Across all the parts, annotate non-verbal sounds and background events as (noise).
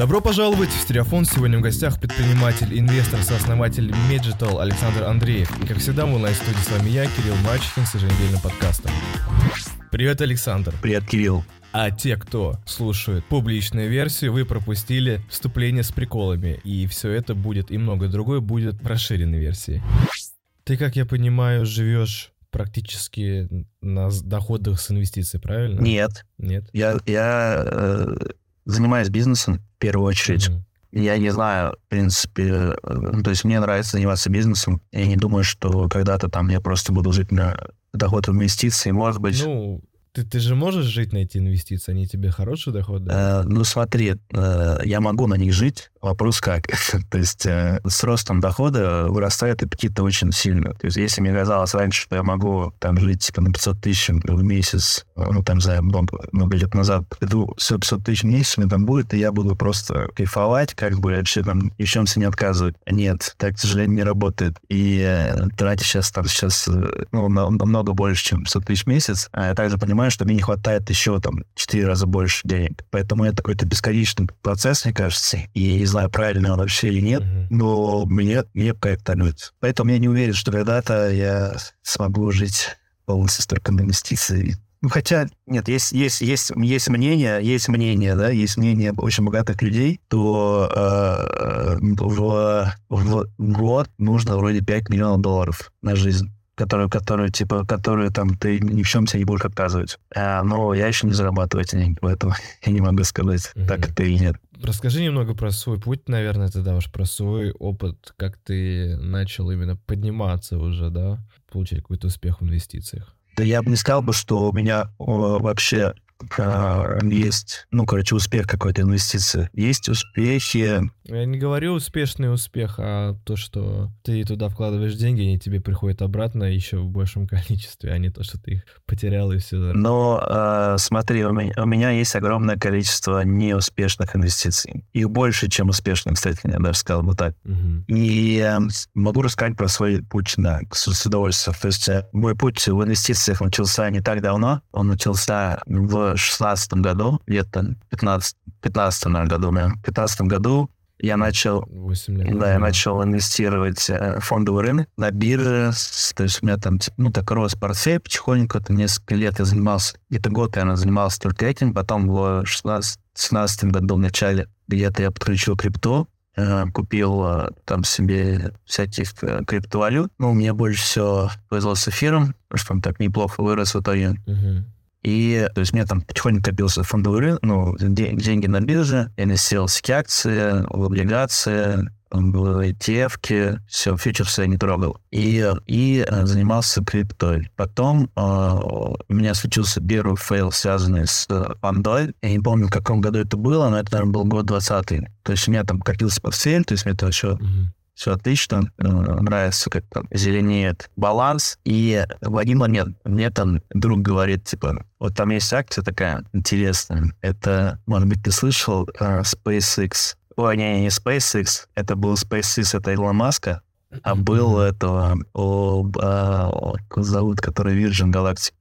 Добро пожаловать в Стереофон. Сегодня в гостях предприниматель, инвестор, сооснователь Меджитал Александр Андреев. И как всегда, в онлайн-студии с вами я, Кирилл Мачехин, с еженедельным подкастом. Привет, Александр. Привет, Кирилл. А те, кто слушает публичную версию, вы пропустили вступление с приколами. И все это будет, и многое другое будет в расширенной версии. Ты, как я понимаю, живешь практически на доходах с инвестиций, правильно? Нет. Нет? Я, я э, занимаюсь бизнесом в первую очередь. Mm-hmm. Я не знаю, в принципе, э, то есть мне нравится заниматься бизнесом. Я не думаю, что когда-то там я просто буду жить на доход инвестиций. Может быть, Ну, ты, ты же можешь жить на эти инвестиции, они тебе хороший доход дают? Э, ну, смотри, э, я могу на них жить. Вопрос как? (laughs) То есть э, с ростом дохода вырастает аппетит очень сильно. То есть если мне казалось раньше, что я могу там жить типа на 500 тысяч в месяц, ну, там, за много, много лет назад, иду все 500 тысяч в месяц мне там будет, и я буду просто кайфовать, как бы вообще там ни в чем себе не отказывать. Нет, так, к сожалению, не работает. И э, тратить сейчас там сейчас э, ну, намного больше, чем 500 тысяч в месяц. А я также понимаю, что мне не хватает еще там 4 раза больше денег. Поэтому это какой-то бесконечный процесс, мне кажется. И я не знаю, правильно он вообще или нет, но мне, мне как-то нравится. Поэтому я не уверен, что когда-то я смогу жить полностью только на инвестиции. Ну, хотя, нет, есть, есть, есть, есть мнение, есть мнение, да, есть мнение очень богатых людей, то э, в, в год нужно вроде 5 миллионов долларов на жизнь которые, которые, типа, которые там ты ни в чем себе не будешь отказывать. А, но я еще не зарабатываю эти деньги, поэтому (laughs) я не могу сказать, Мгм. так это или нет. Расскажи немного про свой путь, наверное, тогда уж про свой опыт, как ты начал именно подниматься уже, да, получать какой-то успех в инвестициях. Да я бы не сказал бы, что у меня вообще есть, ну, короче, успех какой-то инвестиции. Есть успехи, Я не говорю успешный успех, а то, что ты туда вкладываешь деньги, они тебе приходят обратно еще в большем (laughs) количестве, а не то, что ты их потерял и все. но а, смотри, у меня, у меня есть огромное количество неуспешных инвестиций. Их больше, чем успешных, кстати, я даже сказал бы так. И э, могу рассказать про свой путь, да, с, с удовольствием. То есть э, мой путь в инвестициях начался не так давно. Он начался в шестнадцатом году, где-то 15, 15 наверное, году, да. В 15 году я начал 8 лет. да, я начал инвестировать э, в фондовый рынок на бирже. То есть у меня там, ну, так рос портфель потихоньку. Это несколько лет я занимался, где-то год, наверное, занимался только этим. Потом в 16 году в начале где-то я подключил крипту, э, купил э, там себе всяких э, криптовалют. Ну, мне больше всего повезло с эфиром, потому что он так неплохо вырос в итоге. Мгм. И, то есть, у меня там потихоньку копился фондовый рынок, ну, де- деньги на бирже, я в всякие акции, в облигации, там, в ETF, все, фьючерсы я не трогал. И, и э, занимался криптой. Потом э, у меня случился первый фейл, связанный с э, фондой. Я не помню, в каком году это было, но это, наверное, был год 20 То есть у меня там копился портфель, то есть мне это еще Мгм. Все отлично, э, нравится, как там зеленеет баланс. И в один момент мне там друг говорит, типа, вот там есть акция такая интересная. Это, может быть, ты слышал, э, SpaceX. Ой, не, не SpaceX, это был SpaceX, это Илона Маска, а был этого, о, о, его зовут, который Virgin Galactic?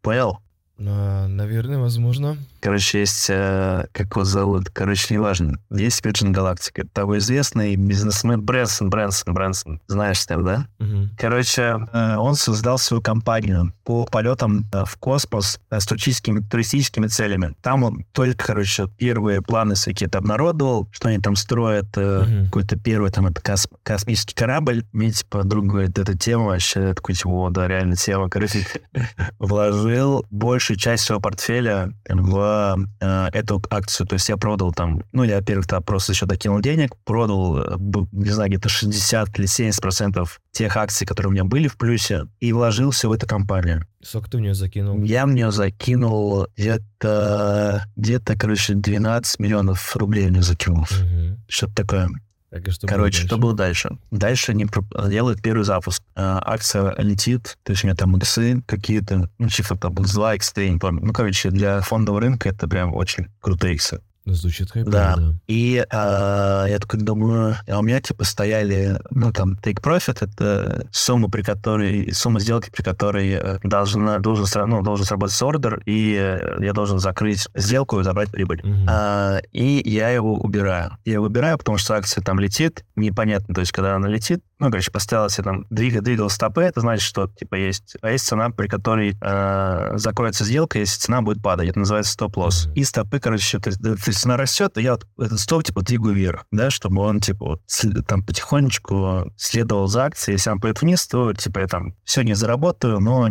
А, Наверное, возможно. Короче, есть, э, как его зовут, короче, неважно. Есть Virgin Galactic, это того известный бизнесмен Брэнсон, Брэнсон, Брэнсон. Знаешь, там, да? Мгм. Короче, э, он создал свою компанию по полетам э, в космос с туристическими, туристическими целями. Там он только, короче, первые планы всякие там обнародовал, что они там строят Мгм. какой-то первый там это кос- космический корабль. Мне, типа, друг говорит, эта тема вообще, такой, типа, о, да, реально тема. Короче, (laughs) вложил большую часть своего портфеля в э, эту акцию. То есть я продал там, ну, я, во-первых, там просто еще докинул денег, продал, э, не знаю, где-то 60 или 70 процентов тех акций, которые у меня были в плюсе, и вложил все в эту компанию. Сколько ты в нее закинул? Я в нее закинул где-то, где-то, короче, 12 миллионов рублей в нее закинул. Мгм. Что-то такое. Так, и что было Короче, что дальше? было дальше? Дальше они делают первый запуск. А, акция летит, то есть у меня там иксы какие-то, ну, чифа там X2, X3, не помню. Ну, короче, для фондового рынка это прям очень крутые иксы. Звучит хайпово, Да. да. И а, я такой думаю, а у меня типа стояли, ну там, take profit, это сумма, при которой, сумма сделки, при которой э, должна, должен, ну, должен сработать ордер, и э, я должен закрыть сделку и забрать прибыль. Мгм. А, и я его убираю. Я его убираю, потому что акция там летит, непонятно, то есть когда она летит, ну, короче, поставил себе там, двигал, двигал стопы, это значит, что, типа, есть, а есть цена, при которой э, закроется сделка, если цена будет падать, это называется стоп-лосс. Мгм. И стопы, короче, то есть, то цена растет, и я вот этот стоп, типа, двигаю вверх, да, чтобы он, типа, вот, там, потихонечку следовал за акцией, если он пойдет вниз, то, типа, я там сегодня заработаю, но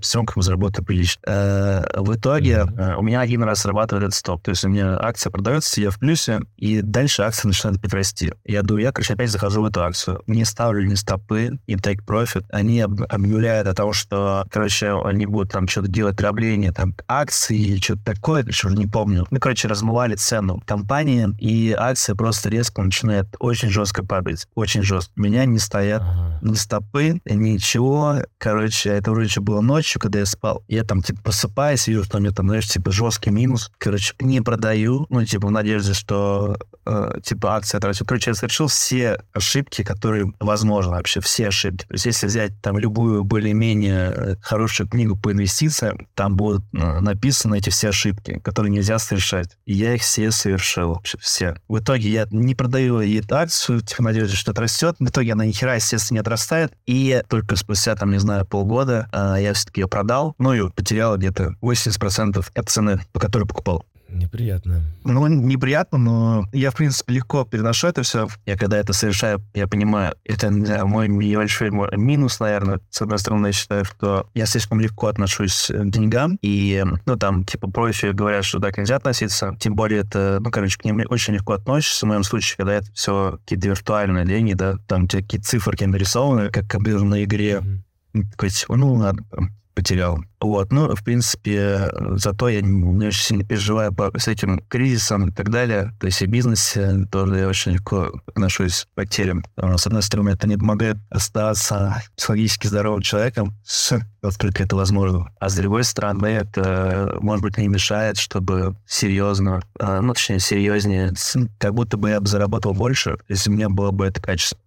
все равно заработаю прилично. Э, в итоге Мгм. э, у меня один раз срабатывает этот стоп, то есть у меня акция продается, я в плюсе, и дальше акция начинает опять расти. Я думаю, я, короче, опять захожу в эту акцию. Не ставлю ни стопы, ни take profit. Они об- объявляют о том, что, короче, они будут там что-то делать дробление, там, акции или что-то такое, что не помню. Ну, короче, размывали цену компании, и акция просто резко начинает очень жестко падать. Очень жестко. У меня не стоят Ага. ни стопы, ничего. Короче, это вроде было ночью, когда я спал. Я там, типа, просыпаюсь, вижу, что у меня там, знаешь, типа, жесткий минус. Короче, не продаю. Ну, типа, в надежде, что, э, типа, акция отрастет. Короче, я совершил все ошибки, которые возможно вообще, все ошибки. То есть, если взять там любую более-менее э, хорошую книгу по инвестициям, там будут э, написаны эти все ошибки, которые нельзя совершать. И я их все совершил, все. В итоге я не продаю ей акцию, в надежде, что это растет. В итоге она ни хера, естественно, не отрастает. И только спустя, там, не знаю, полгода э, я все-таки ее продал. Ну и потерял где-то 80% от цены, по которой покупал. Неприятно. Ну, неприятно, но я, в принципе, легко переношу это все. Я когда это совершаю, я понимаю, это знаю, мой небольшой мой минус, наверное. С одной стороны, я считаю, что я слишком легко отношусь к деньгам. И, ну, там, типа, профи говорят, что так нельзя относиться. Тем более это, ну, короче, к ним очень легко относишься. В моем случае, когда это все какие-то виртуальные деньги, да, там какие-то циферки нарисованы, как в компьютерной игре. Мгм. Такой, типа, ну ладно, там, потерял. Вот, ну, в принципе, зато я не очень сильно переживаю по, с этим кризисом и так далее. То есть и в бизнесе тоже я очень легко отношусь к потерям. С одной стороны, это не помогает оставаться психологически здоровым человеком, (laughs) насколько это возможно. А с другой стороны, это, может быть, не мешает, чтобы серьезно, а, ну, точнее, серьезнее, как будто бы я бы заработал больше, если у меня было бы это качество.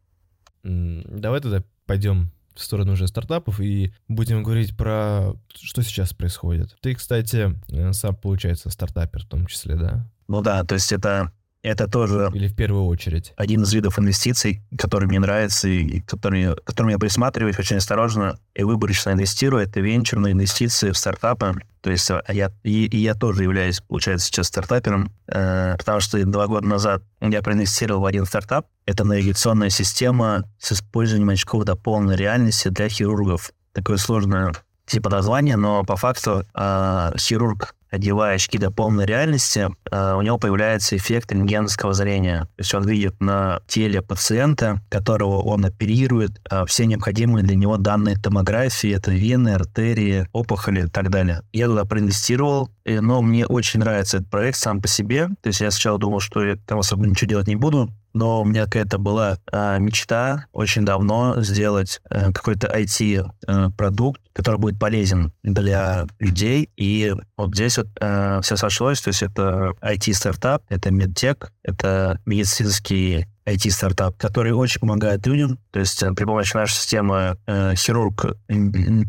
Давай тогда пойдем в сторону уже стартапов и будем говорить про что сейчас происходит. Ты, кстати, э, сам, получается, стартапер в том числе, да? Ну да, то есть это, это тоже Или в первую очередь? один из видов инвестиций, который мне нравится и, который, к которым я присматриваюсь очень осторожно и выборочно инвестирую, это венчурные инвестиции в стартапы. То есть а я, и, и я тоже являюсь, получается, сейчас стартапером, э, потому что два года назад я проинвестировал в один стартап. Это навигационная система с использованием очков дополненной реальности для хирургов. Такое сложное типа название, но по факту э, хирург одевая очки до полной реальности, э, у него появляется эффект рентгеновского зрения. То есть он видит на теле пациента, которого он оперирует, э, все необходимые для него данные томографии, это вены, артерии, опухоли и так далее. Я туда проинвестировал, и, но мне очень нравится этот проект сам по себе. То есть я сначала думал, что я там особо ничего делать не буду, но у меня какая-то была э, мечта очень давно сделать э, какой-то IT-продукт, который будет полезен для людей. И вот здесь вот э, все сошлось, то есть это IT-стартап, это медтек, это медицинский IT-стартап, который очень помогает людям. То есть э, при помощи нашей системы э, хирург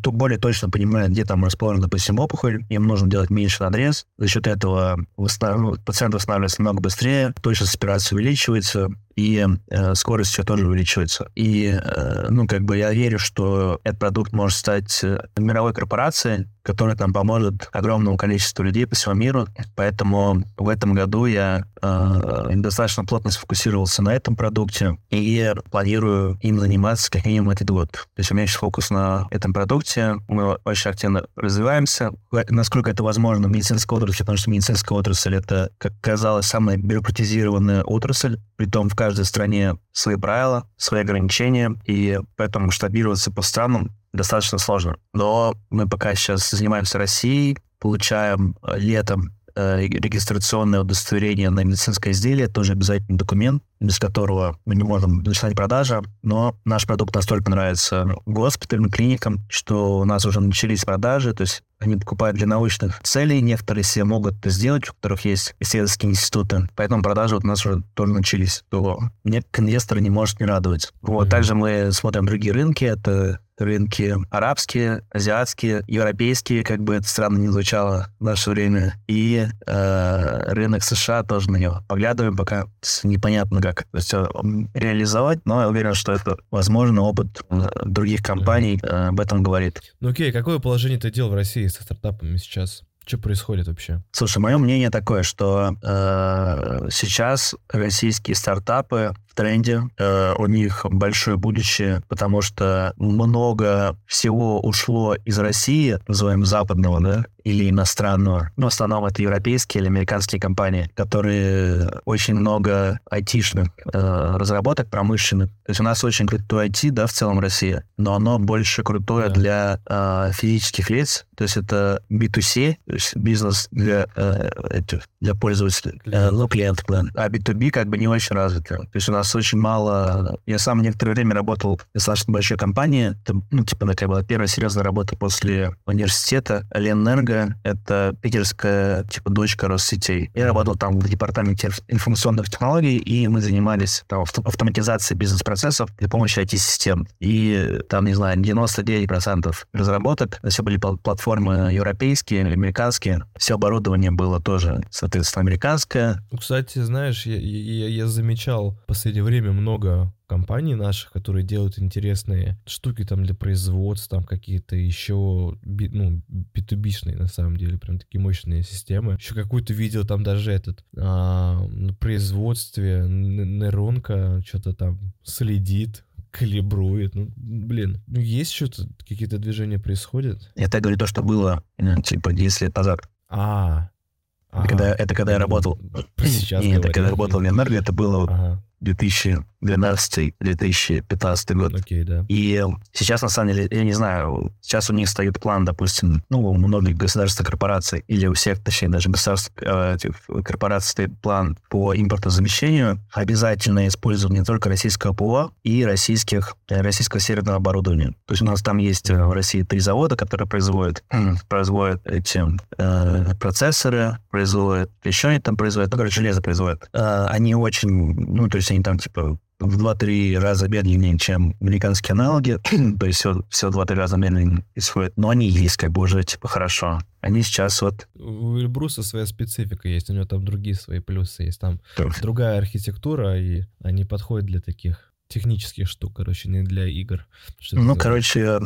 то более точно понимает, где там расположена, допустим, опухоль, им нужно делать меньше надрез. За счет этого пациент восстанавливается намного быстрее, точность операции увеличивается, и э, скорость ее тоже увеличивается. И, э, ну, как бы я верю, что этот продукт может стать э, мировой корпорацией, которая там поможет огромному количеству людей по всему миру. Поэтому в этом году я э, достаточно плотно сфокусировался на этом продукте и планирую им заниматься как минимум этот год. То есть у меня есть фокус на этом продукте. Мы очень активно развиваемся. Насколько это возможно в медицинской отрасли, потому что медицинская отрасль — это, как казалось, самая бюрократизированная отрасль. Притом в каждой стране свои правила, свои ограничения, и поэтому масштабироваться по странам достаточно сложно. Но мы пока сейчас занимаемся Россией, получаем э, летом регистрационное удостоверение на медицинское изделие, тоже обязательный документ, без которого мы не можем начинать продажи. Но наш продукт настолько нравится госпиталям, клиникам, что у нас уже начались продажи, то есть они покупают для научных целей, некоторые себе могут это сделать, у которых есть исследовательские институты. Поэтому продажи вот у нас уже тоже начались. То мне инвестор не может не радовать. Вот. Mm-hmm. Также мы смотрим другие рынки. Это рынки арабские, азиатские, европейские, как бы это странно не звучало в наше время, и э, рынок США тоже на него поглядываем, пока непонятно, как это все реализовать, но я уверен, что это возможно, опыт э, других компаний э, об этом говорит. Ну окей, какое положение ты дел в России со стартапами сейчас? Что происходит вообще? Слушай, мое мнение такое, что э, сейчас российские стартапы в тренде, э, у них большое будущее, потому что много всего ушло из России, называем западного, да, или иностранного. Ну, в основном это европейские или американские компании, которые очень много айтишных э, разработок промышленных. То есть у нас очень крутой IT, да, в целом Россия, но оно больше крутое да. для э, физических лиц. То есть это B2C, то есть бизнес для, э, для пользователей, э, ну, клиент, А B2B как бы не очень развито. То есть у нас очень мало... Я сам некоторое время работал в достаточно большой компании. Это, ну, типа, такая была первая серьезная работа после университета. Ленэнерго — это питерская, типа, дочка Россетей. Я работал там в департаменте информационных технологий, и мы занимались там, автоматизацией бизнес-процессов при помощи IT-систем. И там, не знаю, 99% разработок, все были платформы европейские, американские. Все оборудование было тоже, соответственно, американское. Кстати, знаешь, я, я, я замечал в последнее время много компаний наших, которые делают интересные штуки там для производства, там какие-то еще, ну, b на самом деле, прям такие мощные системы. Еще какую-то видел там даже этот, а, производстве нейронка что-то там следит, калибрует. Ну, блин, ну есть что-то, какие-то движения происходят? Это говорю то, что было, э, типа, 10 лет назад. А, Ага. Когда, это когда я работал... Сейчас Нет, это когда я работал в Энерго, это было ага. 2012-2015 год. Окей, да. И сейчас, на самом деле, я не знаю, сейчас у них стоит план, допустим, ну, у многих государственных корпораций, или у всех, точнее, даже государственных э, корпораций стоит план по импортозамещению, обязательное использование не только российского ПО и российских, э, российского серверного оборудования. То есть у нас там есть в России три завода, которые производят, производят эти э, процессоры, производят, еще они там производят, ну, короче, железо производят. Э, они очень, ну, то есть они там типа в 2-3 раза медленнее, чем американские аналоги. (clears throat) То есть все, все в 2-3 раза медленнее исходит. Но они есть как бы уже типа хорошо. Они сейчас вот... У Эльбруса своя специфика есть, у него там другие свои плюсы есть. Там Тоже. другая архитектура, и они подходят для таких технических штук, короче, не для игр. Что ну, короче,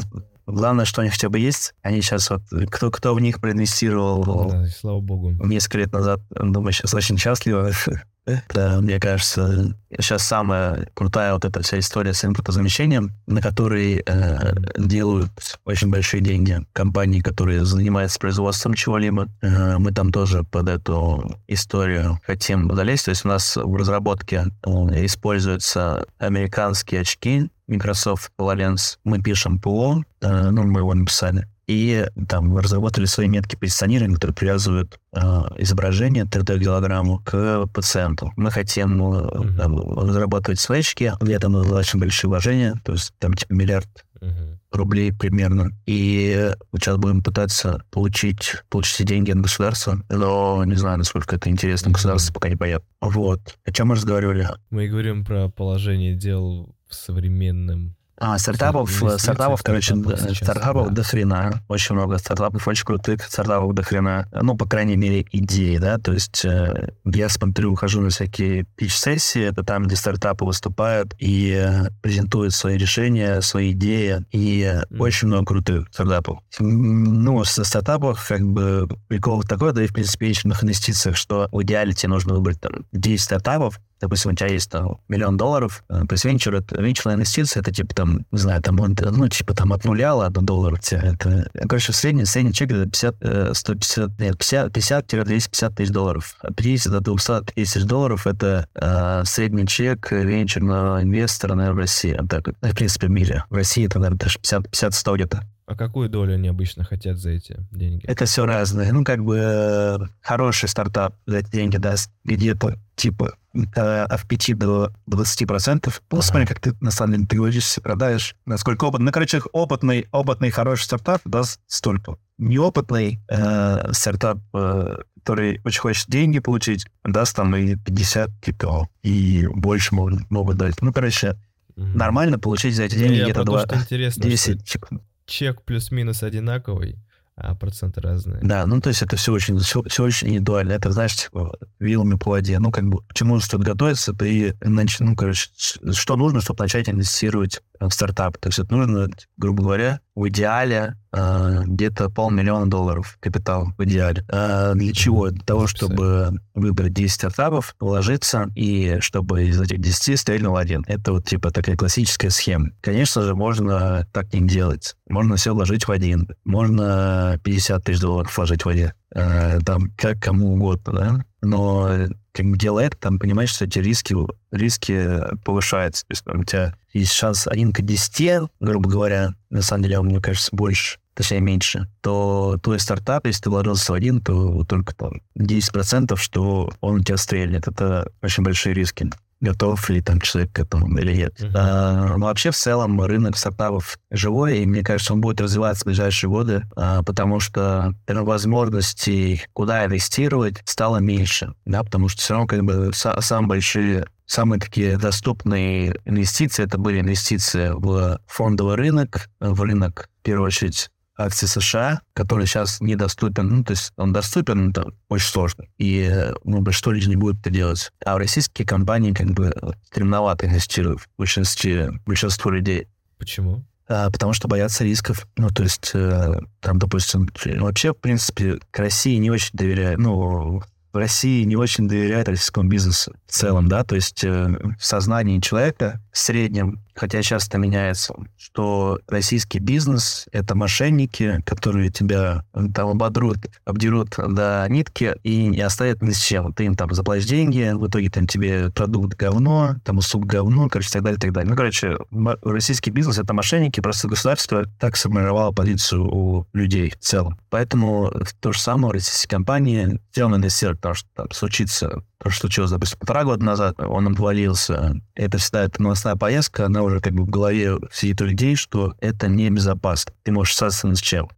Главное, что у них хотя бы есть. Они сейчас вот... Кто, кто в них проинвестировал... Да, слава богу. Несколько лет назад, думаю, сейчас очень счастливо. (laughs) Это, мне кажется, сейчас самая крутая вот эта вся история с импортозамещением, на которой э, делают очень большие деньги компании, которые занимаются производством чего-либо. Э, мы там тоже под эту историю хотим залезть. То есть у нас в разработке э, используются американские очки, Microsoft HoloLens. Мы пишем ПО, э, ну, мы его написали и там разработали свои метки позиционирования, которые привязывают э, изображение 3D-голограмму к пациенту. Мы хотим mm-hmm. там, разрабатывать свечки, для этого очень большие вложения, то есть там типа миллиард mm-hmm. рублей примерно. И сейчас будем пытаться получить, получить деньги от государства, но не знаю, насколько это интересно, mm-hmm. государство пока не понятно. Вот. О чем мы разговаривали? Мы говорим про положение дел в современном а, стартапов, стартапов, короче, стартапов да. до хрена. Очень много стартапов, очень крутых стартапов до хрена. Ну, по крайней мере, идеи, да. То есть э, я смотрю, ухожу на всякие пич-сессии, это там, где стартапы выступают и э, презентуют свои решения, свои идеи. И mm. очень много крутых стартапов. Ну, со стартапов, как бы, прикол такой, да и, в принципе, в инвестициях, что в идеале тебе нужно выбрать там 10 стартапов, допустим, у тебя есть там миллион долларов, э, то есть венчур, это, венчурная инвестиция, это типа там, не знаю, там, он, ну, типа там от нуля, ладно, долларов тебя, это, короче, средний, средний чек это 50, 150, нет, 50, 50-250 тысяч долларов. От 50 до 200 тысяч долларов это э, средний чек венчурного инвестора, наверное, в России, а так, ну, в принципе, в мире. В России это, наверное, даже 50-100 где-то. А какую долю они обычно хотят за эти деньги? Это все разное. Ну, как бы э, хороший стартап за эти деньги даст где-то типа э, от 5 до 20 процентов. Ну, Ага. смотри, как ты на самом деле трудишься, продаешь, насколько опытный. Ну, короче, опытный, опытный хороший стартап даст столько. Неопытный э, стартап, э, который очень хочет деньги получить, даст там и 50 типа, и больше могут, могут дать. Ну, короче, Мгм. нормально получить за эти Ну, деньги где-то про то, 2, что интересно, что 10. типа. Чек плюс-минус одинаковый, а проценты разные. Да, ну то есть это все очень, все, очень индивидуально. Это, знаешь, типа вилами по воде. Ну, как бы к чему стоит готовиться, нач- ну, короче, что нужно, чтобы начать инвестировать в стартап. То есть это нужно, грубо говоря, в идеале э, где-то полмиллиона долларов капитал в идеале. А для чего? Для того, чтобы выбрать 10 стартапов, вложиться, и чтобы из этих 10 стрельнул один. Это вот типа такая классическая схема. Конечно же, можно так не делать. Можно все вложить в один. Можно 50 тысяч долларов вложить в один. Э, там как кому угодно, да? Но э, как бы делая там понимаешь, что эти риски, риски повышаются. То есть там, у тебя есть шанс 1 к 10, грубо говоря, на самом деле, он, мне кажется, больше, точнее, меньше, то твой стартап, если ты вложился в один, то только там 10%, что он у тебя стрельнет. Это очень большие риски. Готов ли там человек к этому или нет. Мгм. А, но вообще, в целом, рынок стартапов живой, и мне кажется, он будет развиваться в ближайшие годы, а, потому что наверное, возможностей, куда инвестировать, стало меньше. Да, потому что все равно как бы са- самые большие Самые такие доступные инвестиции это были инвестиции в фондовый рынок, в рынок, в первую очередь, акций США, который сейчас недоступен. Ну, то есть он доступен, но там очень сложно. И ну, большинство людей не будет это делать. А российские компании как бы стремновато инвестируют в большинстве, большинство людей. Почему? А, потому что боятся рисков. Ну, то есть, э, там, допустим, вообще, в принципе, к России не очень доверяют. Ну, в России не очень доверяют российскому бизнесу в целом, да, то есть э, в сознании человека в среднем, хотя часто меняется, что российский бизнес — это мошенники, которые тебя э, там ободрут, обдерут до нитки и не оставят ни с чем. Ты им там заплатишь деньги, в итоге там тебе продукт говно, там услуг говно, короче, так далее, так далее. Ну, короче, российский бизнес — это мошенники, просто государство так сформировало позицию у людей в целом. Поэтому то же самое российские компании сделано инвестировать, потому что там случится случилось, допустим, полтора года назад, он обвалился. Это всегда эта новостная поездка, она уже как бы в голове сидит у людей, что это небезопасно. Ты можешь остаться ни с чем.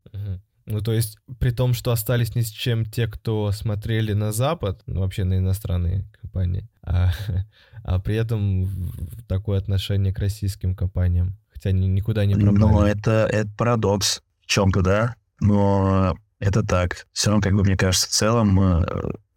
Ну, то есть, при том, что остались ни с чем те, кто смотрели на Запад, ну, вообще на иностранные компании, а, (laughs) а при этом такое отношение к российским компаниям, хотя они никуда не пропали. Но это, это парадокс в чем-то, да. Но это так. Все равно, как бы, мне кажется, в целом, э,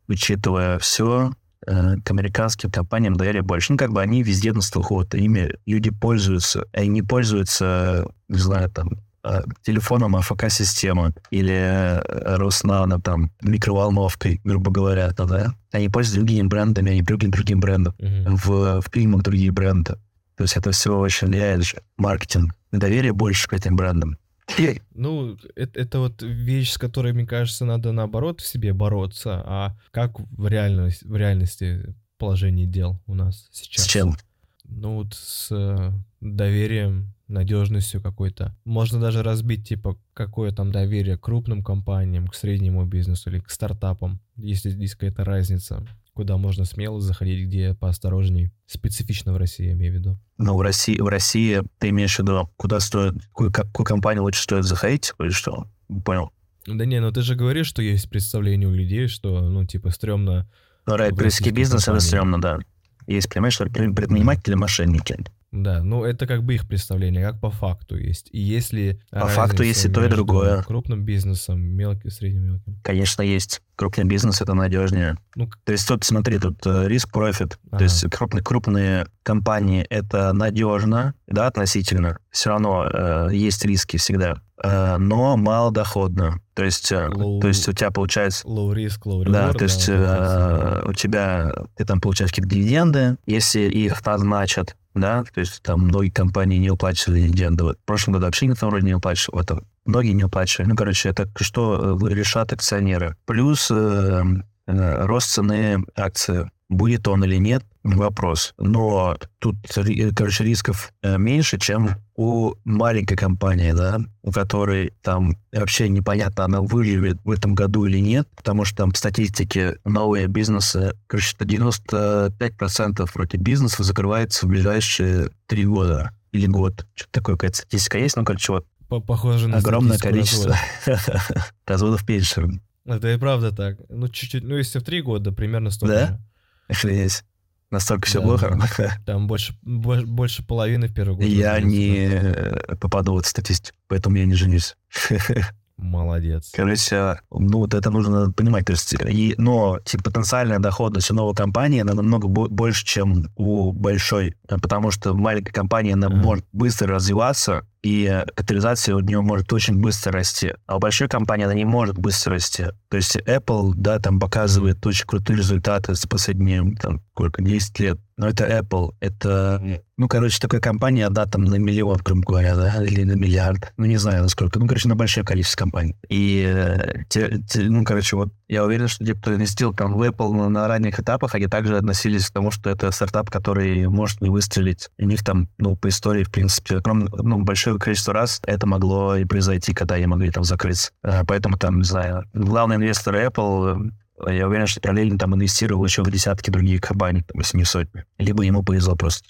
учитывая все, к американским компаниям доверие больше. Ну, как бы они везде на слуху, это ими люди пользуются. Они пользуются, не знаю, там, э, телефоном АФК-системы или э, Роснано, там, микроволновкой, грубо говоря, то, да. Они пользуются другими брендами, они привыкли к другим брендам Мгм. в, в фильмах другие бренды. То есть это все очень влияет же. Маркетинг. Доверие больше к этим брендам. Ну, это, это вот вещь, с которой, мне кажется, надо наоборот в себе бороться, а как в, реальности, в реальности положение дел у нас сейчас? с чем? Ну, вот с э, доверием, надежностью какой-то. Можно даже разбить, типа, какое там доверие к крупным компаниям, к среднему бизнесу или к стартапам, если есть какая-то разница, куда можно смело заходить, где поосторожней. Специфично в России, я имею в виду. Ну, в России, в России ты имеешь в виду, куда стоит, какую, какую компанию лучше стоит заходить, или что? Понял. Да не, ну ты же говоришь, что есть представление у людей, что, ну, типа, стрёмно Ну, российских бизнес, это стрёмно, да. Есть, понимаешь, что пред- предприниматели мошенники. Да, ну это как бы их представление, как по факту есть. И если По факту есть и то, и другое. крупным бизнесом, мелким, средним, мелким. Конечно, есть. Крупный бизнес — это надежнее. Ну, То есть тут, смотри, тут э, риск-профит. Ага. То есть крупные, крупные компании — это надежно, да, относительно. Все равно э, есть риски всегда, Э, но малодоходно. То есть, э, Low- то есть у тебя получается... low risk, low Да, reward, то есть это э, у тебя, ты там получаешь какие-то дивиденды, если их назначат, да, то есть там многие компании не уплачивали дивиденды. Вот в прошлом году вообще никто вроде не уплачивал. Вот, многие не уплачивали. Ну, короче, это что э, решат акционеры. Плюс э, э, рост цены акции Будет он или нет, вопрос. Но тут, короче, рисков э, меньше, чем у маленькой компании, да, у которой там вообще непонятно, она выживет в этом году или нет, потому что там в статистике новые бизнесы, короче, 95% вроде бизнесов закрывается в ближайшие три года или год. Что-то такое, какая-то статистика есть, ну, короче, вот Похоже на огромное количество (laughs) разводов меньше. Это и правда так. Ну, чуть-чуть, ну, если в три года, примерно столько Да? Охренеть. Настолько все Да. плохо. (laughs) Там больше, больше, больше половины в первый год. Я не попаду в эту статистику, поэтому я не женюсь. Молодец. Короче, ну вот это нужно понимать. То есть, и, но типа, потенциальная доходность у новой компании, она намного бо- больше, чем у большой. Потому что маленькая компания, она Ага. может быстро развиваться, и капитализация у нее может очень быстро расти. А у большой компании она не может быстро расти. То есть Apple, да, там показывает очень крутые результаты за последние, там, сколько, 10 лет. Но это Apple, это, ну, короче, такая компания, да, там на миллион, грубо говоря, да, или на миллиард. Ну, не знаю, насколько. Ну, короче, на большое количество компаний. И, э, те- те- ну, короче, вот я уверен, что те, кто инвестировал там в Apple на, на ранних этапах, они также относились к тому, что это стартап, который может не выстрелить. У них там, ну, по истории, в принципе, огромное, ну, большое количество раз это могло и произойти, когда они могли там закрыться. Э, Поэтому там, не знаю, главный инвестор Apple э, я уверен, что параллельно там инвестировал еще в десятки других компаний, там, если не сотни. Либо ему повезло просто.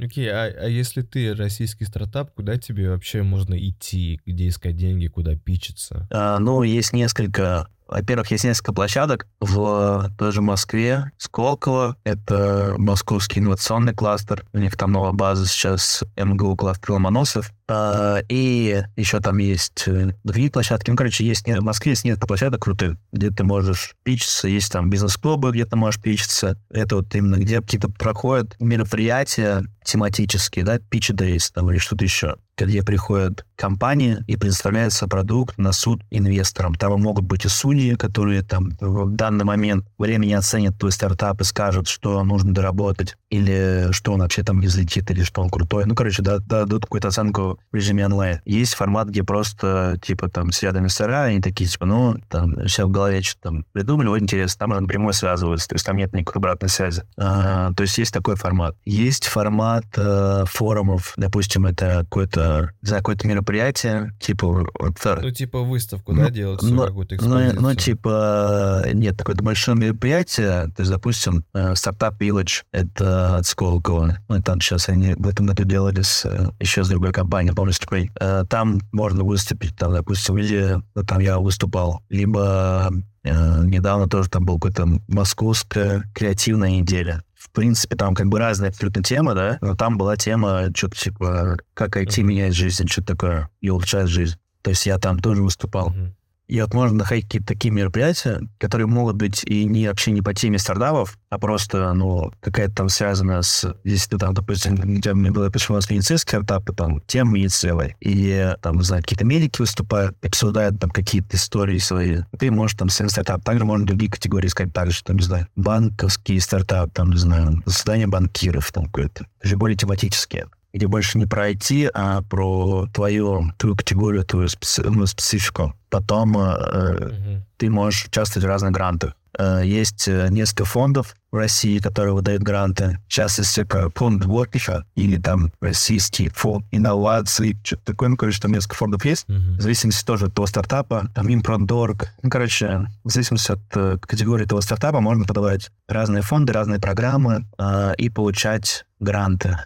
Окей, а, а если ты российский стартап, куда тебе вообще можно идти, где искать деньги, куда пичиться? А, ну, есть несколько... Во-первых, есть несколько площадок в той же Москве, Сколково. Это московский инновационный кластер. У них там новая база сейчас, МГУ кластер Ломоносов. А, и еще там есть э, другие площадки. Ну, короче, есть в Москве есть несколько площадок крутых, где ты можешь пичиться. Есть там бизнес-клубы, где ты можешь пичиться. Это вот именно где какие-то проходят мероприятия тематические, да, pitch days там или что-то еще где приходят компании и представляется продукт на суд инвесторам. Там могут быть и судьи, которые там в данный момент времени оценят твой стартап и скажут, что нужно доработать, или что он вообще там не взлетит, или что он крутой. Ну, короче, да- дадут какую-то оценку в режиме онлайн. Есть формат, где просто, типа, там, сидят инвестора, и они такие, типа, ну, там, сейчас в голове что-то там придумали, вот интересно, там уже напрямую связываются, то есть там нет никакой обратной связи. А, то есть есть такой формат. Есть формат э, форумов, допустим, это какое-то, знаю, какое-то мероприятие, типа, вот, Ну, типа выставку, Ну, да, делать ну, какую-то ну, ну, типа, нет, такое большое мероприятие, то есть, допустим, э, стартап Village, это от Сколково. Ну, там сейчас они в этом году делали с, э, еще с другой компанией, помню, с такой. Э, Там можно выступить, там, допустим, или ну, там я выступал, либо э, недавно тоже там был какой-то московская креативная неделя. В принципе, там как бы разные абсолютно темы, да, но там была тема что-то типа, как IT меняет жизнь, что-то такое, и улучшает жизнь. То есть я там тоже выступал. Мгм. И вот можно находить какие-то такие мероприятия, которые могут быть и не вообще не по теме стартапов, а просто, ну, какая-то там связана с... Если ты там, допустим, где мне было пришел медицинский стартап, и там тема медицинская, и там, не знаю, какие-то медики выступают, обсуждают там какие-то истории свои. Ты можешь там свой стартап. Также можно другие категории искать, также, там, не знаю, банковский стартап, там, не знаю, заседание банкиров, там, какое-то. Более тематические где больше не про IT, а про твою, твою категорию, твою специ- ну, специфику. Потом э, Мгм. ты можешь участвовать в разных грантах. Э, Есть э, несколько фондов в России, которые выдают гранты. Сейчас есть всякое фонд Workifa или там российский фонд инноваций, что-то такое. Ну, короче, там несколько фондов есть. Мгм. В зависимости тоже от того стартапа, там Импродорг. Ну, короче, в зависимости от э, категории того стартапа можно подавать разные фонды, разные программы э, и получать гранты.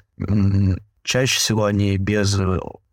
Чаще всего они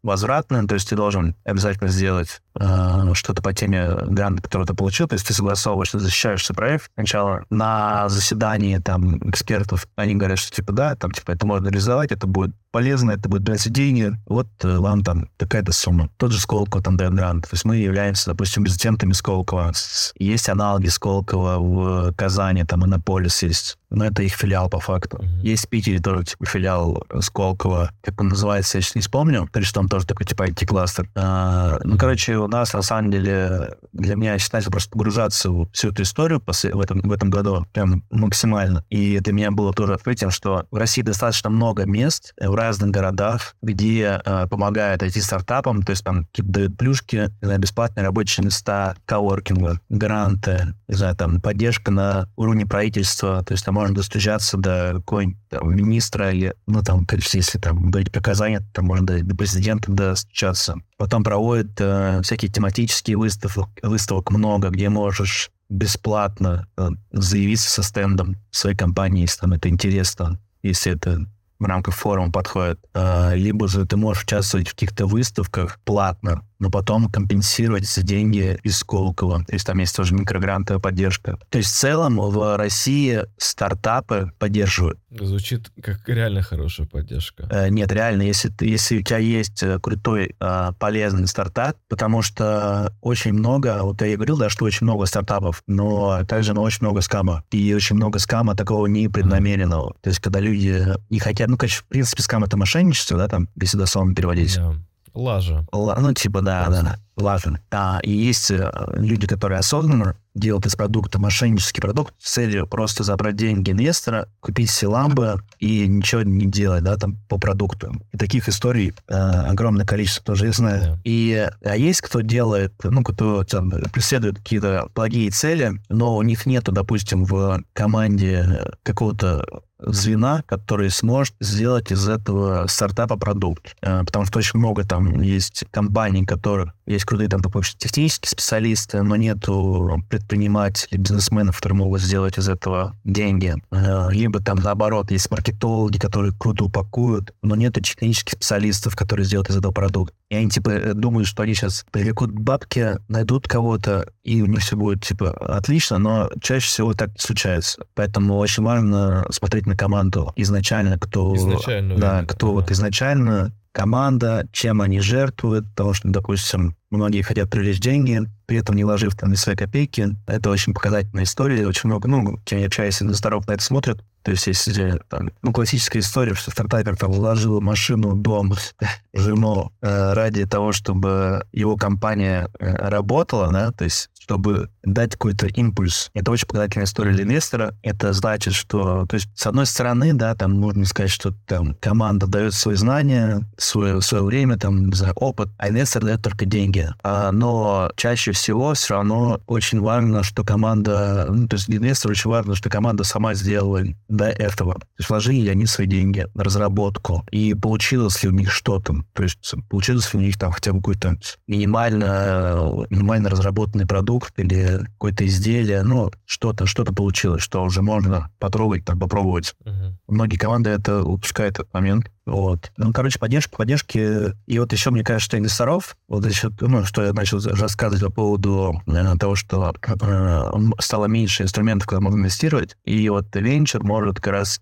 безвозвратные, то есть ты должен обязательно сделать э, что-то по теме гранта, который ты получил, то есть ты согласовываешь, ты защищаешь свой проект. Сначала на заседании там экспертов они говорят, что типа да, там типа это можно реализовать, это будет полезно, это будет брать деньги, вот э, вам там такая-то сумма. Тот же Сколково там дает грант. То есть мы являемся, допустим, резидентами Сколково. Есть аналоги Сколково в Казани, там Иннополис есть. Но это их филиал по факту. Есть в Питере тоже типа филиал Сколково, как он называется, я сейчас не вспомню. То есть там тоже такой типа IT-кластер. А, ну, короче, у нас, на самом деле, для меня считается просто погружаться в всю эту историю после, в, этом, в этом году прям максимально. И для меня было тоже открытием, что в России достаточно много мест в разных городах, где э, помогают IT-стартапам, то есть там какие-то дают плюшки, не знаю, бесплатные рабочие места, коворкинга, гранты, не знаю, там поддержка на уровне правительства, то есть там можно достучаться до какой-нибудь министра или, ну, там, если там дать показания, там можно до, до президента достучаться. Потом проводят э, всякие тематические выставки, выставок много, где можешь бесплатно э, заявиться со стендом своей компании, если там это интересно, если это в рамках форума подходит. Э, либо же ты можешь участвовать в каких-то выставках платно, но потом компенсировать за деньги из Сколково. То есть там есть тоже микрогрантовая поддержка. То есть в целом в России стартапы поддерживают. Звучит как реально хорошая поддержка. Э, нет, реально, если, ты, если у тебя есть э, крутой, э, полезный стартап, потому что очень много, вот я и говорил, да, что очень много стартапов, но также очень много скама. И очень много скама такого непреднамеренного. То есть когда люди не хотят, ну, конечно, в принципе, скам — это мошенничество, да, там, если дословно переводить. Yeah. Лажа. Л, ну, типа, да, Просто. да, лажа. А, и есть э, люди, которые осознанно делают из продукта мошеннический продукт с целью просто забрать деньги инвестора, купить все ламбы и ничего не делать, да, там, по продукту. И таких историй э, огромное количество, тоже я знаю. Yeah. И а есть кто делает, ну, кто там преследует какие-то благие цели, но у них нету, допустим, в команде какого-то звена, который сможет сделать из этого стартапа продукт. Э, потому что очень много там есть компаний, которых есть крутые там, технические специалисты, но нету предпринимателей, бизнесменов, которые могут сделать из этого деньги. Э, либо там наоборот, есть маркетологи, которые круто упакуют, но нету технических специалистов, которые сделают из этого продукт. И они типа э, думают, что они сейчас привлекут бабки, найдут кого-то, и у них все будет типа отлично, но чаще всего так не случается. Поэтому очень важно смотреть на команду изначально, кто... Изначально. Да, кто да. вот изначально команда, чем они жертвуют, потому что, допустим, многие хотят привлечь деньги, при этом не ложив там ни свои копейки. Это очень показательная история, очень много, ну, кем я общаюсь, инвесторов на это смотрят. То есть, если там, ну, классическая история, что стартапер там вложил машину, дом, (laughs) жену э, ради того, чтобы его компания э, работала, да, то есть чтобы дать какой-то импульс. Это очень показательная история для инвестора. Это значит, что, то есть, с одной стороны, да, там можно сказать, что там команда дает свои знания, свое, свое время, там, знаю, опыт, а инвестор дает только деньги. А, но чаще всего все равно очень важно, что команда, ну, то есть для инвестора очень важно, что команда сама сделала до этого. То есть вложили ли они свои деньги на разработку, и получилось ли у них что-то. То есть получилось ли у них там хотя бы какой-то минимально, минимально разработанный продукт или какое-то изделие, ну, что-то, что-то получилось, что уже можно потрогать, там, попробовать. Uh-huh. Многие команды это упускают этот момент. Вот. Ну, короче, поддержка, поддержки. И вот еще, мне кажется, инвесторов, вот еще, ну, что я начал рассказывать по поводу наверное, того, что э, стало меньше инструментов, куда можно инвестировать. И вот венчур может как раз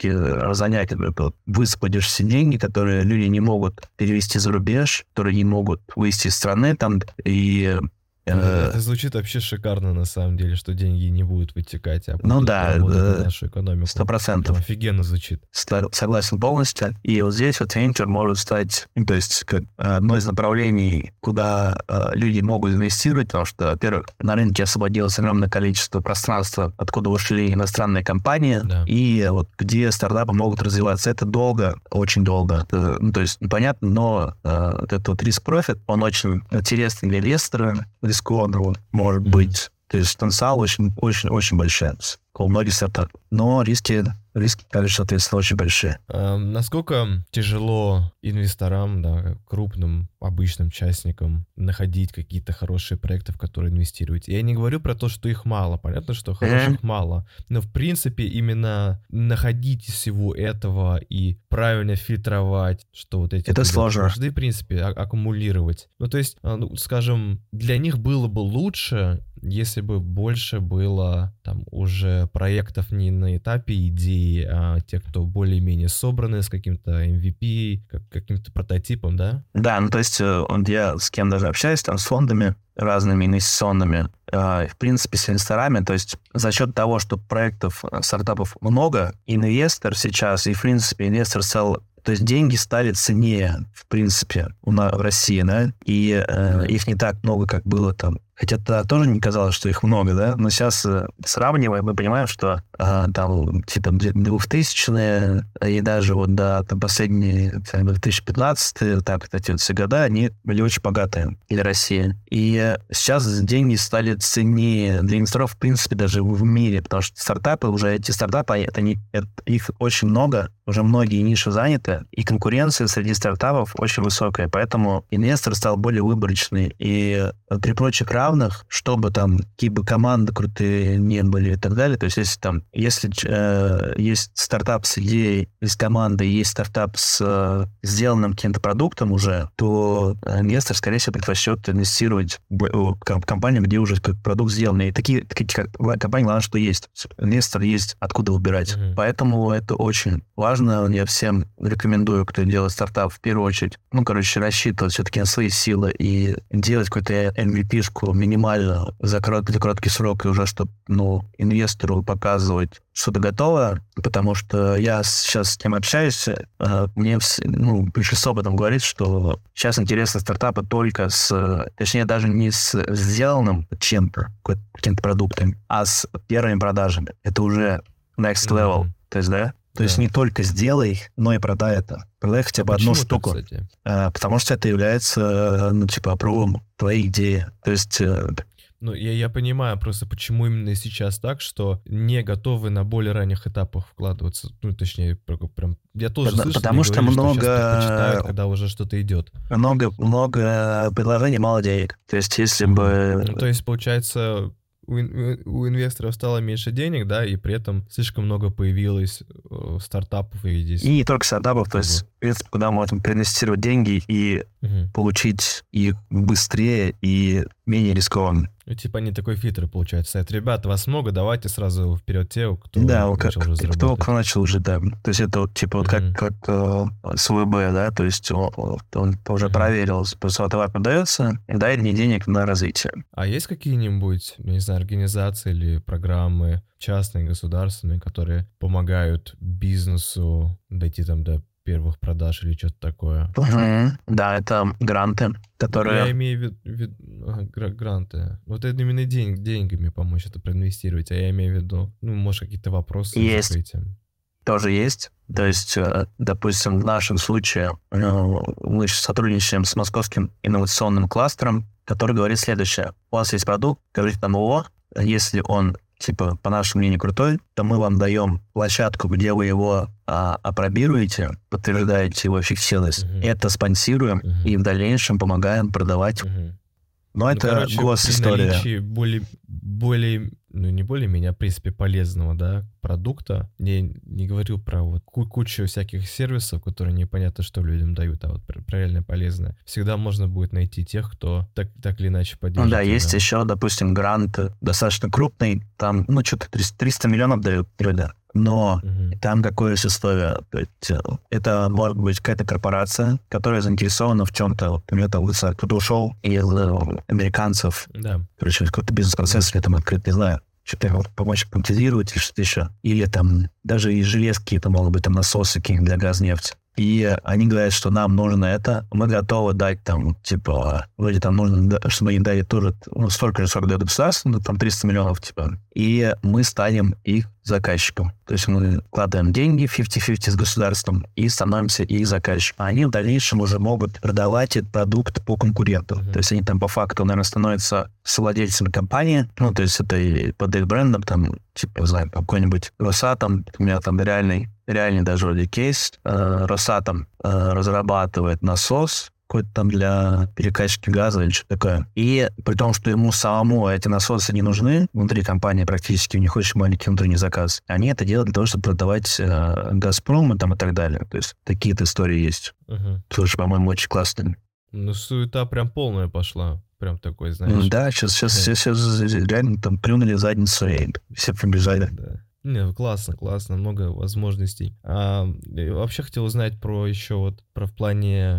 занять, вот, высыпать все деньги, которые люди не могут перевести за рубеж, которые не могут вывести из страны там, и Э, это звучит вообще шикарно, на самом деле, что деньги не будут вытекать, а ну да, на нашу экономику. Сто процентов. Офигенно звучит. Согласен полностью. И вот здесь вот венчур может стать, ну, то есть, как одно из направлений, куда э, люди могут инвестировать, потому что, во-первых, на рынке освободилось огромное количество пространства, откуда ушли иностранные компании, да. и вот где стартапы могут развиваться. Это долго, очень долго. Это, ну, то есть, понятно, но э, вот этот вот риск-профит, он очень интересный для инвестора, рискованного, может быть. То есть потенциал очень, очень, очень большой у многих стартапов. Но риски риски, конечно, соответственно, очень большие. А, насколько тяжело инвесторам, да, крупным, обычным частникам находить какие-то хорошие проекты, в которые инвестировать? Я не говорю про то, что их мало. Понятно, что хороших mm-hmm. мало. Но, в принципе, именно находить из всего этого и правильно фильтровать, что вот эти... Это сложно. Нужны, в принципе, а- аккумулировать. Ну, то есть, а, ну, скажем, для них было бы лучше, если бы больше было там уже проектов не на этапе идеи, а те, кто более-менее собраны с каким-то MVP, как, каким-то прототипом, да? Да, ну то есть э, я с кем даже общаюсь, там с фондами разными инвестиционными, э, в принципе, с инвесторами, то есть за счет того, что проектов, э, стартапов много, инвестор сейчас, и, в принципе, инвестор стал То есть деньги стали ценнее, в принципе, у нас, в России, да, и э, их не так много, как было там Хотя тогда тоже не казалось, что их много, да? Но сейчас, э, сравнивая, мы понимаем, что э, там, типа, 2000-е и даже вот до там, последние 2015 так, кстати, вот все года, они были очень богатые для России. И сейчас деньги стали ценнее для инвесторов, в принципе, даже в мире, потому что стартапы уже, эти стартапы, это не, это, их очень много, уже многие ниши заняты, и конкуренция среди стартапов очень высокая, поэтому инвестор стал более выборочный. И при прочих равных, чтобы там какие бы команды крутые не были и так далее, то есть если там, если э, есть стартап с идеей, есть команда, есть стартап с э, сделанным каким-то продуктом уже, то инвестор, скорее всего, предпочтет инвестировать в компанию, где уже продукт сделан. И такие, такие компании, главное, что есть. Инвестор есть откуда выбирать. Mm-hmm. Поэтому это очень важно, я всем рекомендую, кто делает стартап, в первую очередь, ну, короче, рассчитывать все-таки на свои силы и делать какую-то MVP-шку минимально за короткий, за короткий срок, и уже, чтобы, ну, инвестору показывать что-то готовое, потому что я сейчас с кем общаюсь, э, мне ну, пришли с опытом говорить, что сейчас интересны стартапы только с, точнее, даже не с сделанным чем-то, каким-то продуктом, а с первыми продажами. Это уже next level. Mm-hmm. То есть, да, то да. есть не только сделай, но и продай это. Продай хотя бы а одну штуку. Кстати? А, потому что это является, ну, типа, опровом твоей идеи. То есть... Э, ну, я, я понимаю просто, почему именно сейчас так, что не готовы на более ранних этапах вкладываться. Ну, точнее, прям... Я тоже потому, слышал, потому что говорили, много... Что когда уже что-то идет. Много, много предложений, мало денег. То есть, если бы... Ну, то есть, получается, у, у инвесторов стало меньше денег, да, и при этом слишком много появилось э, стартапов и здесь. И не только стартапов, то есть, в принципе, куда мы можем проинвестировать деньги и угу. получить их быстрее и менее рискованно. Ну, типа они такой фильтр, получается. Это, ребята, вас много, давайте сразу вперед те, кто да, начал как, уже кто, кто начал уже, да. То есть это вот, типа, вот mm-hmm. как, как э, СВБ, да, то есть он, он уже mm-hmm. проверил, товар продается, и дает мне денег на развитие. А есть какие-нибудь, не знаю, организации или программы частные, государственные, которые помогают бизнесу дойти там до первых продаж или что-то такое. Угу. Да, это гранты, которые... Я имею в виду вид... гранты. Вот это именно день, деньгами помочь это проинвестировать, а я имею в виду, ну, может, какие-то вопросы есть. закрытием. Тоже есть. То есть, э, допустим, в нашем случае э, мы сотрудничаем с московским инновационным кластером, который говорит следующее. У вас есть продукт, говорит там ООО, если он типа, по нашему мнению, крутой, то мы вам даем площадку, где вы его а, опробируете, подтверждаете его эффективность, uh-huh. это спонсируем uh-huh. и в дальнейшем помогаем продавать. Uh-huh. Но ну, это короче, госистория. более, более ну, не более-менее, а, в принципе, полезного, да, продукта. Я не говорю про вот кучу всяких сервисов, которые непонятно, что людям дают, а вот про, реально полезное. Всегда можно будет найти тех, кто так, так или иначе поддержит. Ну да, есть еще, допустим, грант достаточно крупный, там, ну, что-то 300 миллионов дают трейдер но угу. там какое есть условие. То есть э, это может быть какая-то корпорация, которая заинтересована в чем-то. Например, там кто-то ушел из э, американцев. Да. Короче, какой-то бизнес-процесс или там открыт, не знаю что-то помочь автоматизировать или что-то еще. Или там даже и железки, это могут быть там насосы для газ нефти. И они говорят, что нам нужно это, мы готовы дать там, типа, вроде там нужно, чтобы они дали тоже, ну, столько же, сколько дает государство, ну, там 300 миллионов, типа, и мы станем их заказчиком. То есть мы вкладываем деньги 50-50 с государством и становимся их заказчиком. Они в дальнейшем уже могут продавать этот продукт по конкуренту. Mm-hmm. То есть они там по факту, наверное, становятся совладельцами компании. Ну, то есть это и под их брендом, там, типа, знаю, какой-нибудь Росатом, у меня там реальный реальный даже вроде кейс. Э, Росатом э, разрабатывает насос, какой-то там для перекачки газа или что-то такое. И при том, что ему самому эти насосы не нужны, внутри компании практически у них очень маленький внутренний заказ, они это делают для того, чтобы продавать э, Газпром и там и так далее. То есть такие-то истории есть. Угу. Тоже, по-моему, очень классные. Ну, суета прям полная пошла. Прям такой, знаешь. Да, сейчас, сейчас, сейчас, (laughs) сейчас реально там плюнули задницу и все прибежали. Да. Не, классно, классно, много возможностей. А, вообще хотел узнать про еще вот про в плане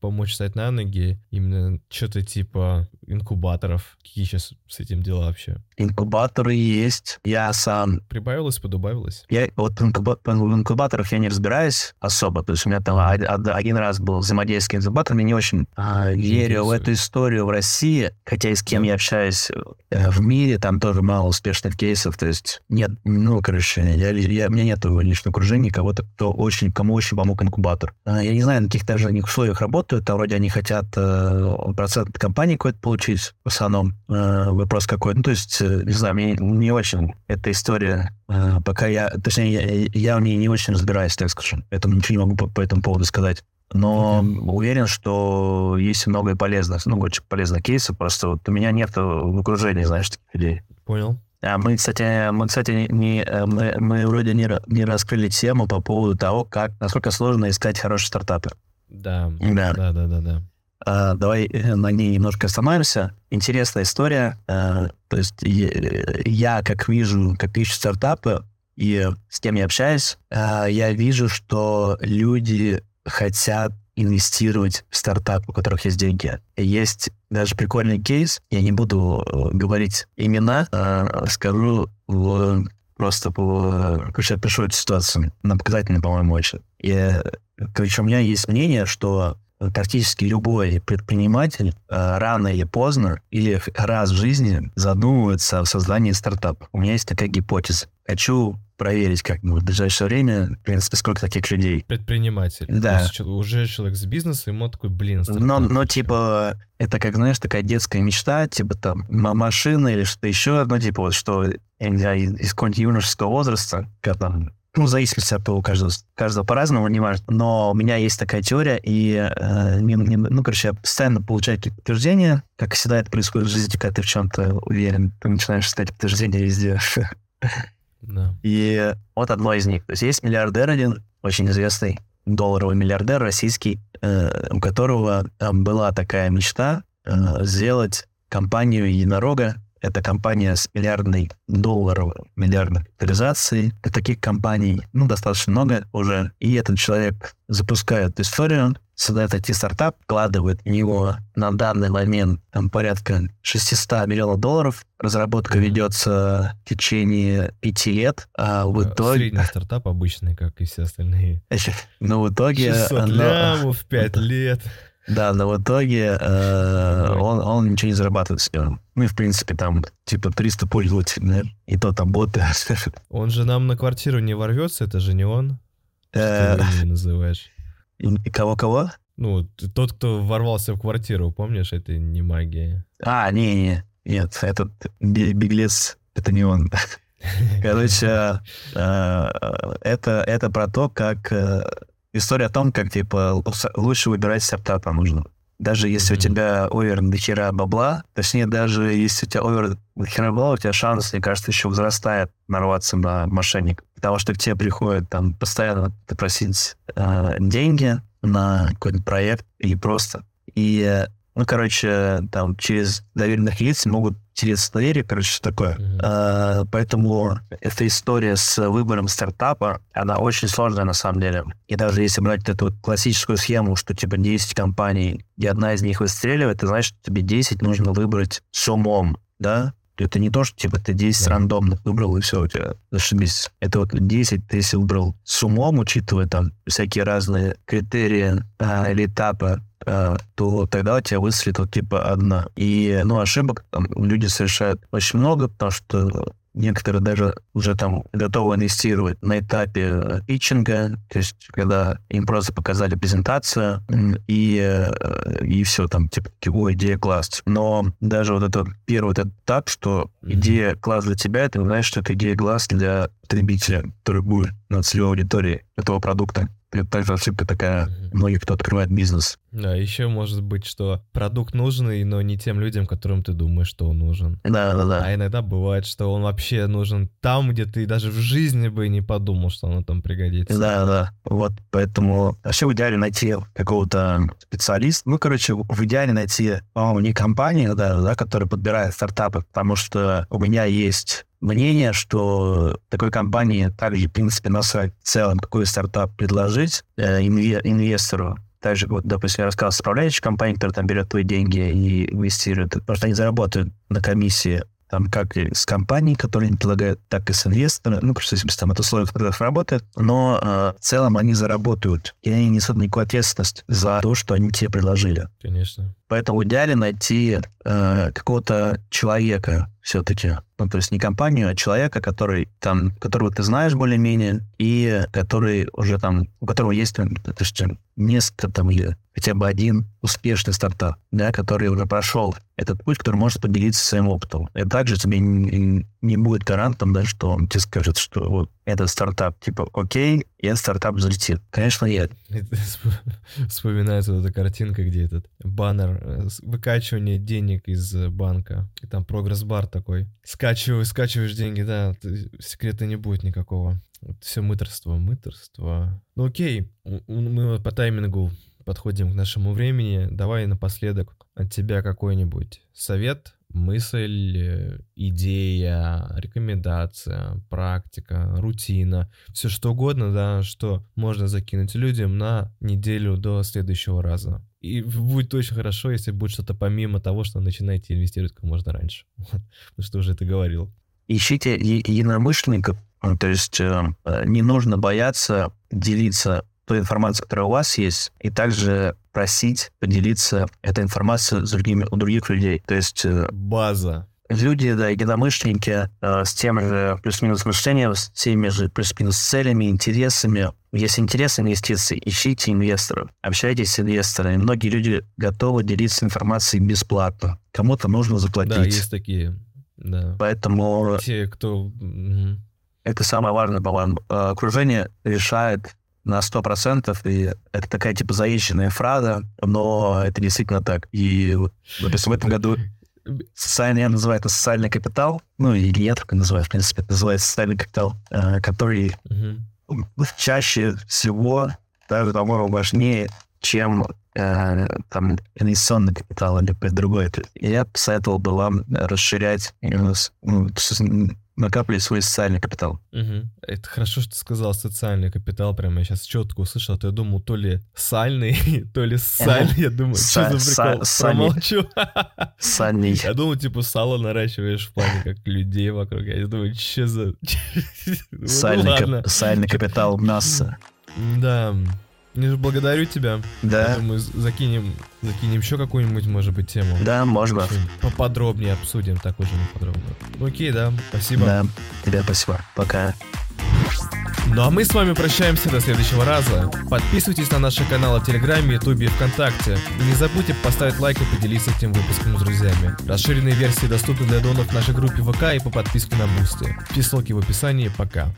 помочь стать на ноги, именно что-то типа инкубаторов. Какие сейчас с этим дела вообще? Инкубаторы есть. Я сам... Прибавилось, подубавилось? Я вот инкуба... в инкубаторах я не разбираюсь особо, то есть у меня там один раз был взаимодействие с инкубатором, я не очень а, верю в эту историю в России, хотя и с кем я общаюсь э, в мире, там тоже мало успешных кейсов, то есть нет, ну, короче, я, я, у меня нет личного окружения кого-то, кто очень, кому очень помог инкубатор. А, я не знаю, на каких даже условиях работают, там вроде они хотят э, процент компании какой-то получить, в основном э, вопрос какой. Ну, то есть, э, не знаю, мне не очень эта история, э, пока я, точнее, я, я в ней не очень разбираюсь, так скажем, поэтому ничего не могу по, по этому поводу сказать. Но mm-hmm. уверен, что есть много полезных, ну, очень полезных кейсов, просто вот у меня нет в окружении, знаешь, таких людей. Понял. А мы, кстати, мы, кстати, не, э, мы, мы вроде не, не раскрыли тему по поводу того, как, насколько сложно искать хорошие стартапы. Да, да, да, да, да. да. А, давай э, на ней немножко остановимся. Интересная история. А, то есть я, как вижу, как ищу стартапы, и с кем я общаюсь, а, я вижу, что люди хотят инвестировать в стартап, у которых есть деньги. Есть даже прикольный кейс, я не буду говорить имена, а скажу в, просто по... Короче, опишу эту ситуацию. Она показательная, по-моему, очень. И, короче, у меня есть мнение, что практически любой предприниматель э, рано или поздно или раз в жизни задумывается о создании стартапа. У меня есть такая гипотеза. Хочу проверить как-нибудь в ближайшее время, в принципе, сколько таких людей. Предприниматель. Да. То есть, уже человек с бизнеса, ему такой, блин, стартап. Но, но типа, это как, знаешь, такая детская мечта, типа там машина или что-то еще, ну, типа вот, что, я из какого-нибудь юношеского возраста, когда там ну, в зависимости от того, каждого, каждого по-разному, не важно. Но у меня есть такая теория, и, э, не, не, ну, короче, я постоянно получаю подтверждения. Как всегда это происходит в жизни, когда ты в чем-то уверен, ты начинаешь искать подтверждения везде. Да. И вот одно из них. То есть есть миллиардер один, очень известный долларовый миллиардер российский, э, у которого там была такая мечта э, сделать компанию единорога. Это компания с миллиардной долларовой, миллиардной капитализацией. Таких компаний, ну, достаточно много уже. И этот человек запускает историю, создает IT-стартап, вкладывает в него на данный момент там, порядка 600 миллионов долларов. Разработка ведется в течение пяти лет, а в э, итоге... Средний стартап обычный, как и все остальные. (laughs) Но в итоге... 600 оно... лямов, 5 (laughs) лет. Да, но в итоге э, он, он ничего не зарабатывает с ним. Ну и, в принципе, там, типа, 300 пользователей, да? и то там боты. (laughs) Он же нам на квартиру не ворвется, это же не он. Что ты его называешь? Кого-кого? Ну, тот, кто ворвался в квартиру, помнишь, это не магия. А, не-не, нет, этот беглец, это не он. (laughs) Короче, э, это, это про то, как... Э, история о том, как, типа, лучше выбирать стартапа нужно. Даже если mm-hmm. у тебя овер до хера бабла, точнее, даже если у тебя овер до хера бабла, у тебя шанс, мне кажется, еще возрастает нарваться на мошенник. Потому что к тебе приходят там постоянно просить э, деньги на какой-то проект или просто. И ну, короче, там через доверенных лиц могут через доверие, короче, что такое. Mm-hmm. А, поэтому эта история с выбором стартапа, она очень сложная на самом деле. И даже если брать эту вот классическую схему, что типа 10 компаний, и одна из них выстреливает, ты знаешь, что тебе 10 нужно выбрать с умом, да? Это не то, что типа ты 10 yeah. рандомных выбрал, и все, у тебя зашибись. Это вот 10 ты если выбрал с умом, учитывая там всякие разные критерии а, или этапы, то тогда у тебя выстрелит вот типа одна. И, ну, ошибок там люди совершают очень много, потому что некоторые даже уже там готовы инвестировать на этапе э, питчинга, то есть когда им просто показали презентацию, и, э, и все, там, типа, ой, идея класс. Но даже вот этот первый вот этот этап, что идея класс для тебя, ты знаешь, что это идея класс для потребителя, который будет на целевой аудитории этого продукта. Это также ошибка такая, многие, кто открывает бизнес. Да, еще может быть, что продукт нужный, но не тем людям, которым ты думаешь, что он нужен. Да, да, да. А иногда бывает, что он вообще нужен там, где ты даже в жизни бы не подумал, что он там пригодится. Да, да. Вот поэтому вообще в идеале найти какого-то специалиста. Ну, короче, в идеале найти, по-моему, не компанию, да, да, которая подбирает стартапы, потому что у меня есть мнение, что такой компании также, в принципе, насрать в целом, какой стартап предложить э, инвестору, также, вот, допустим, я рассказал, управляющая компания, которая там берет твои деньги и инвестирует, потому что они заработают на комиссии там как и с компанией, которые им предлагают, так и с инвесторами, ну, просто если там это условия, в которых работает, но э, в целом они заработают, и они несут никакую ответственность за то, что они тебе предложили. Конечно. Поэтому в идеале найти э, какого-то человека все-таки, ну, то есть не компанию, а человека, который там, которого ты знаешь более-менее, и который уже там, у которого есть, то есть, несколько там или хотя бы один успешный стартап, да, который уже прошел этот путь, который может поделиться своим опытом. И также тебе не, не будет гарантом, да, что он тебе скажет, что вот этот стартап, типа, окей, и этот стартап взлетит. Конечно, нет. (laughs) Вспоминается вот эта картинка, где этот баннер э, выкачивание денег из банка. И там прогресс-бар такой. Скачиваешь, скачиваешь деньги, да, секрета не будет никакого. Вот все мыторство, мыторство. Ну окей, мы по таймингу подходим к нашему времени. Давай напоследок от тебя какой-нибудь совет, мысль, э, идея, рекомендация, практика, рутина, все что угодно, да, что можно закинуть людям на неделю до следующего раза. И будет очень хорошо, если будет что-то помимо того, что начинаете инвестировать как можно раньше. Вот, что уже ты говорил. Ищите единомышленников, то есть э, не нужно бояться делиться той информацией, которая у вас есть, и также просить поделиться этой информацией с другими, у других людей. То есть... Э, База. Люди, да, единомышленники э, с тем же плюс-минус мышлением, с теми же плюс-минус целями, интересами. Если интерес инвестиций, ищите инвесторов, общайтесь с инвесторами. Многие люди готовы делиться информацией бесплатно. Кому-то нужно заплатить. Да, есть такие. Да. Поэтому... Те, кто... Это самое важное, по-моему. Э, окружение решает на 100%, и это такая, типа, заезженная фраза, но это действительно так. И, допустим, в этом году социальный, я называю это социальный капитал, ну, или я так и называю, в принципе, это называется социальный капитал, э, который uh-huh. чаще всего, даже, по-моему, важнее, чем э, там инвестиционный капитал или другой. Я посоветовал бы вам расширять ну, накапливать свой социальный капитал. Угу. Это хорошо, что ты сказал социальный капитал. Прямо я сейчас четко услышал. А то я думал, то ли сальный, (laughs) то ли сальный. Я думаю, что за прикол? Промолчу. Сальный. Я думал, типа, сало наращиваешь в плане как людей вокруг. Я думаю, что за... (laughs) Сальный капитал масса. Да. Не благодарю тебя. Да. Мы закинем, закинем еще какую-нибудь, может быть, тему. Да, можно. Поподробнее обсудим, так уже подробно. Окей, да, спасибо. Да, тебе спасибо. Пока. Ну а мы с вами прощаемся до следующего раза. Подписывайтесь на наши каналы в Телеграме, Ютубе и ВКонтакте. И не забудьте поставить лайк и поделиться этим выпуском с друзьями. Расширенные версии доступны для донов в нашей группе ВК и по подписке на Бусти. Все ссылки в описании. Пока.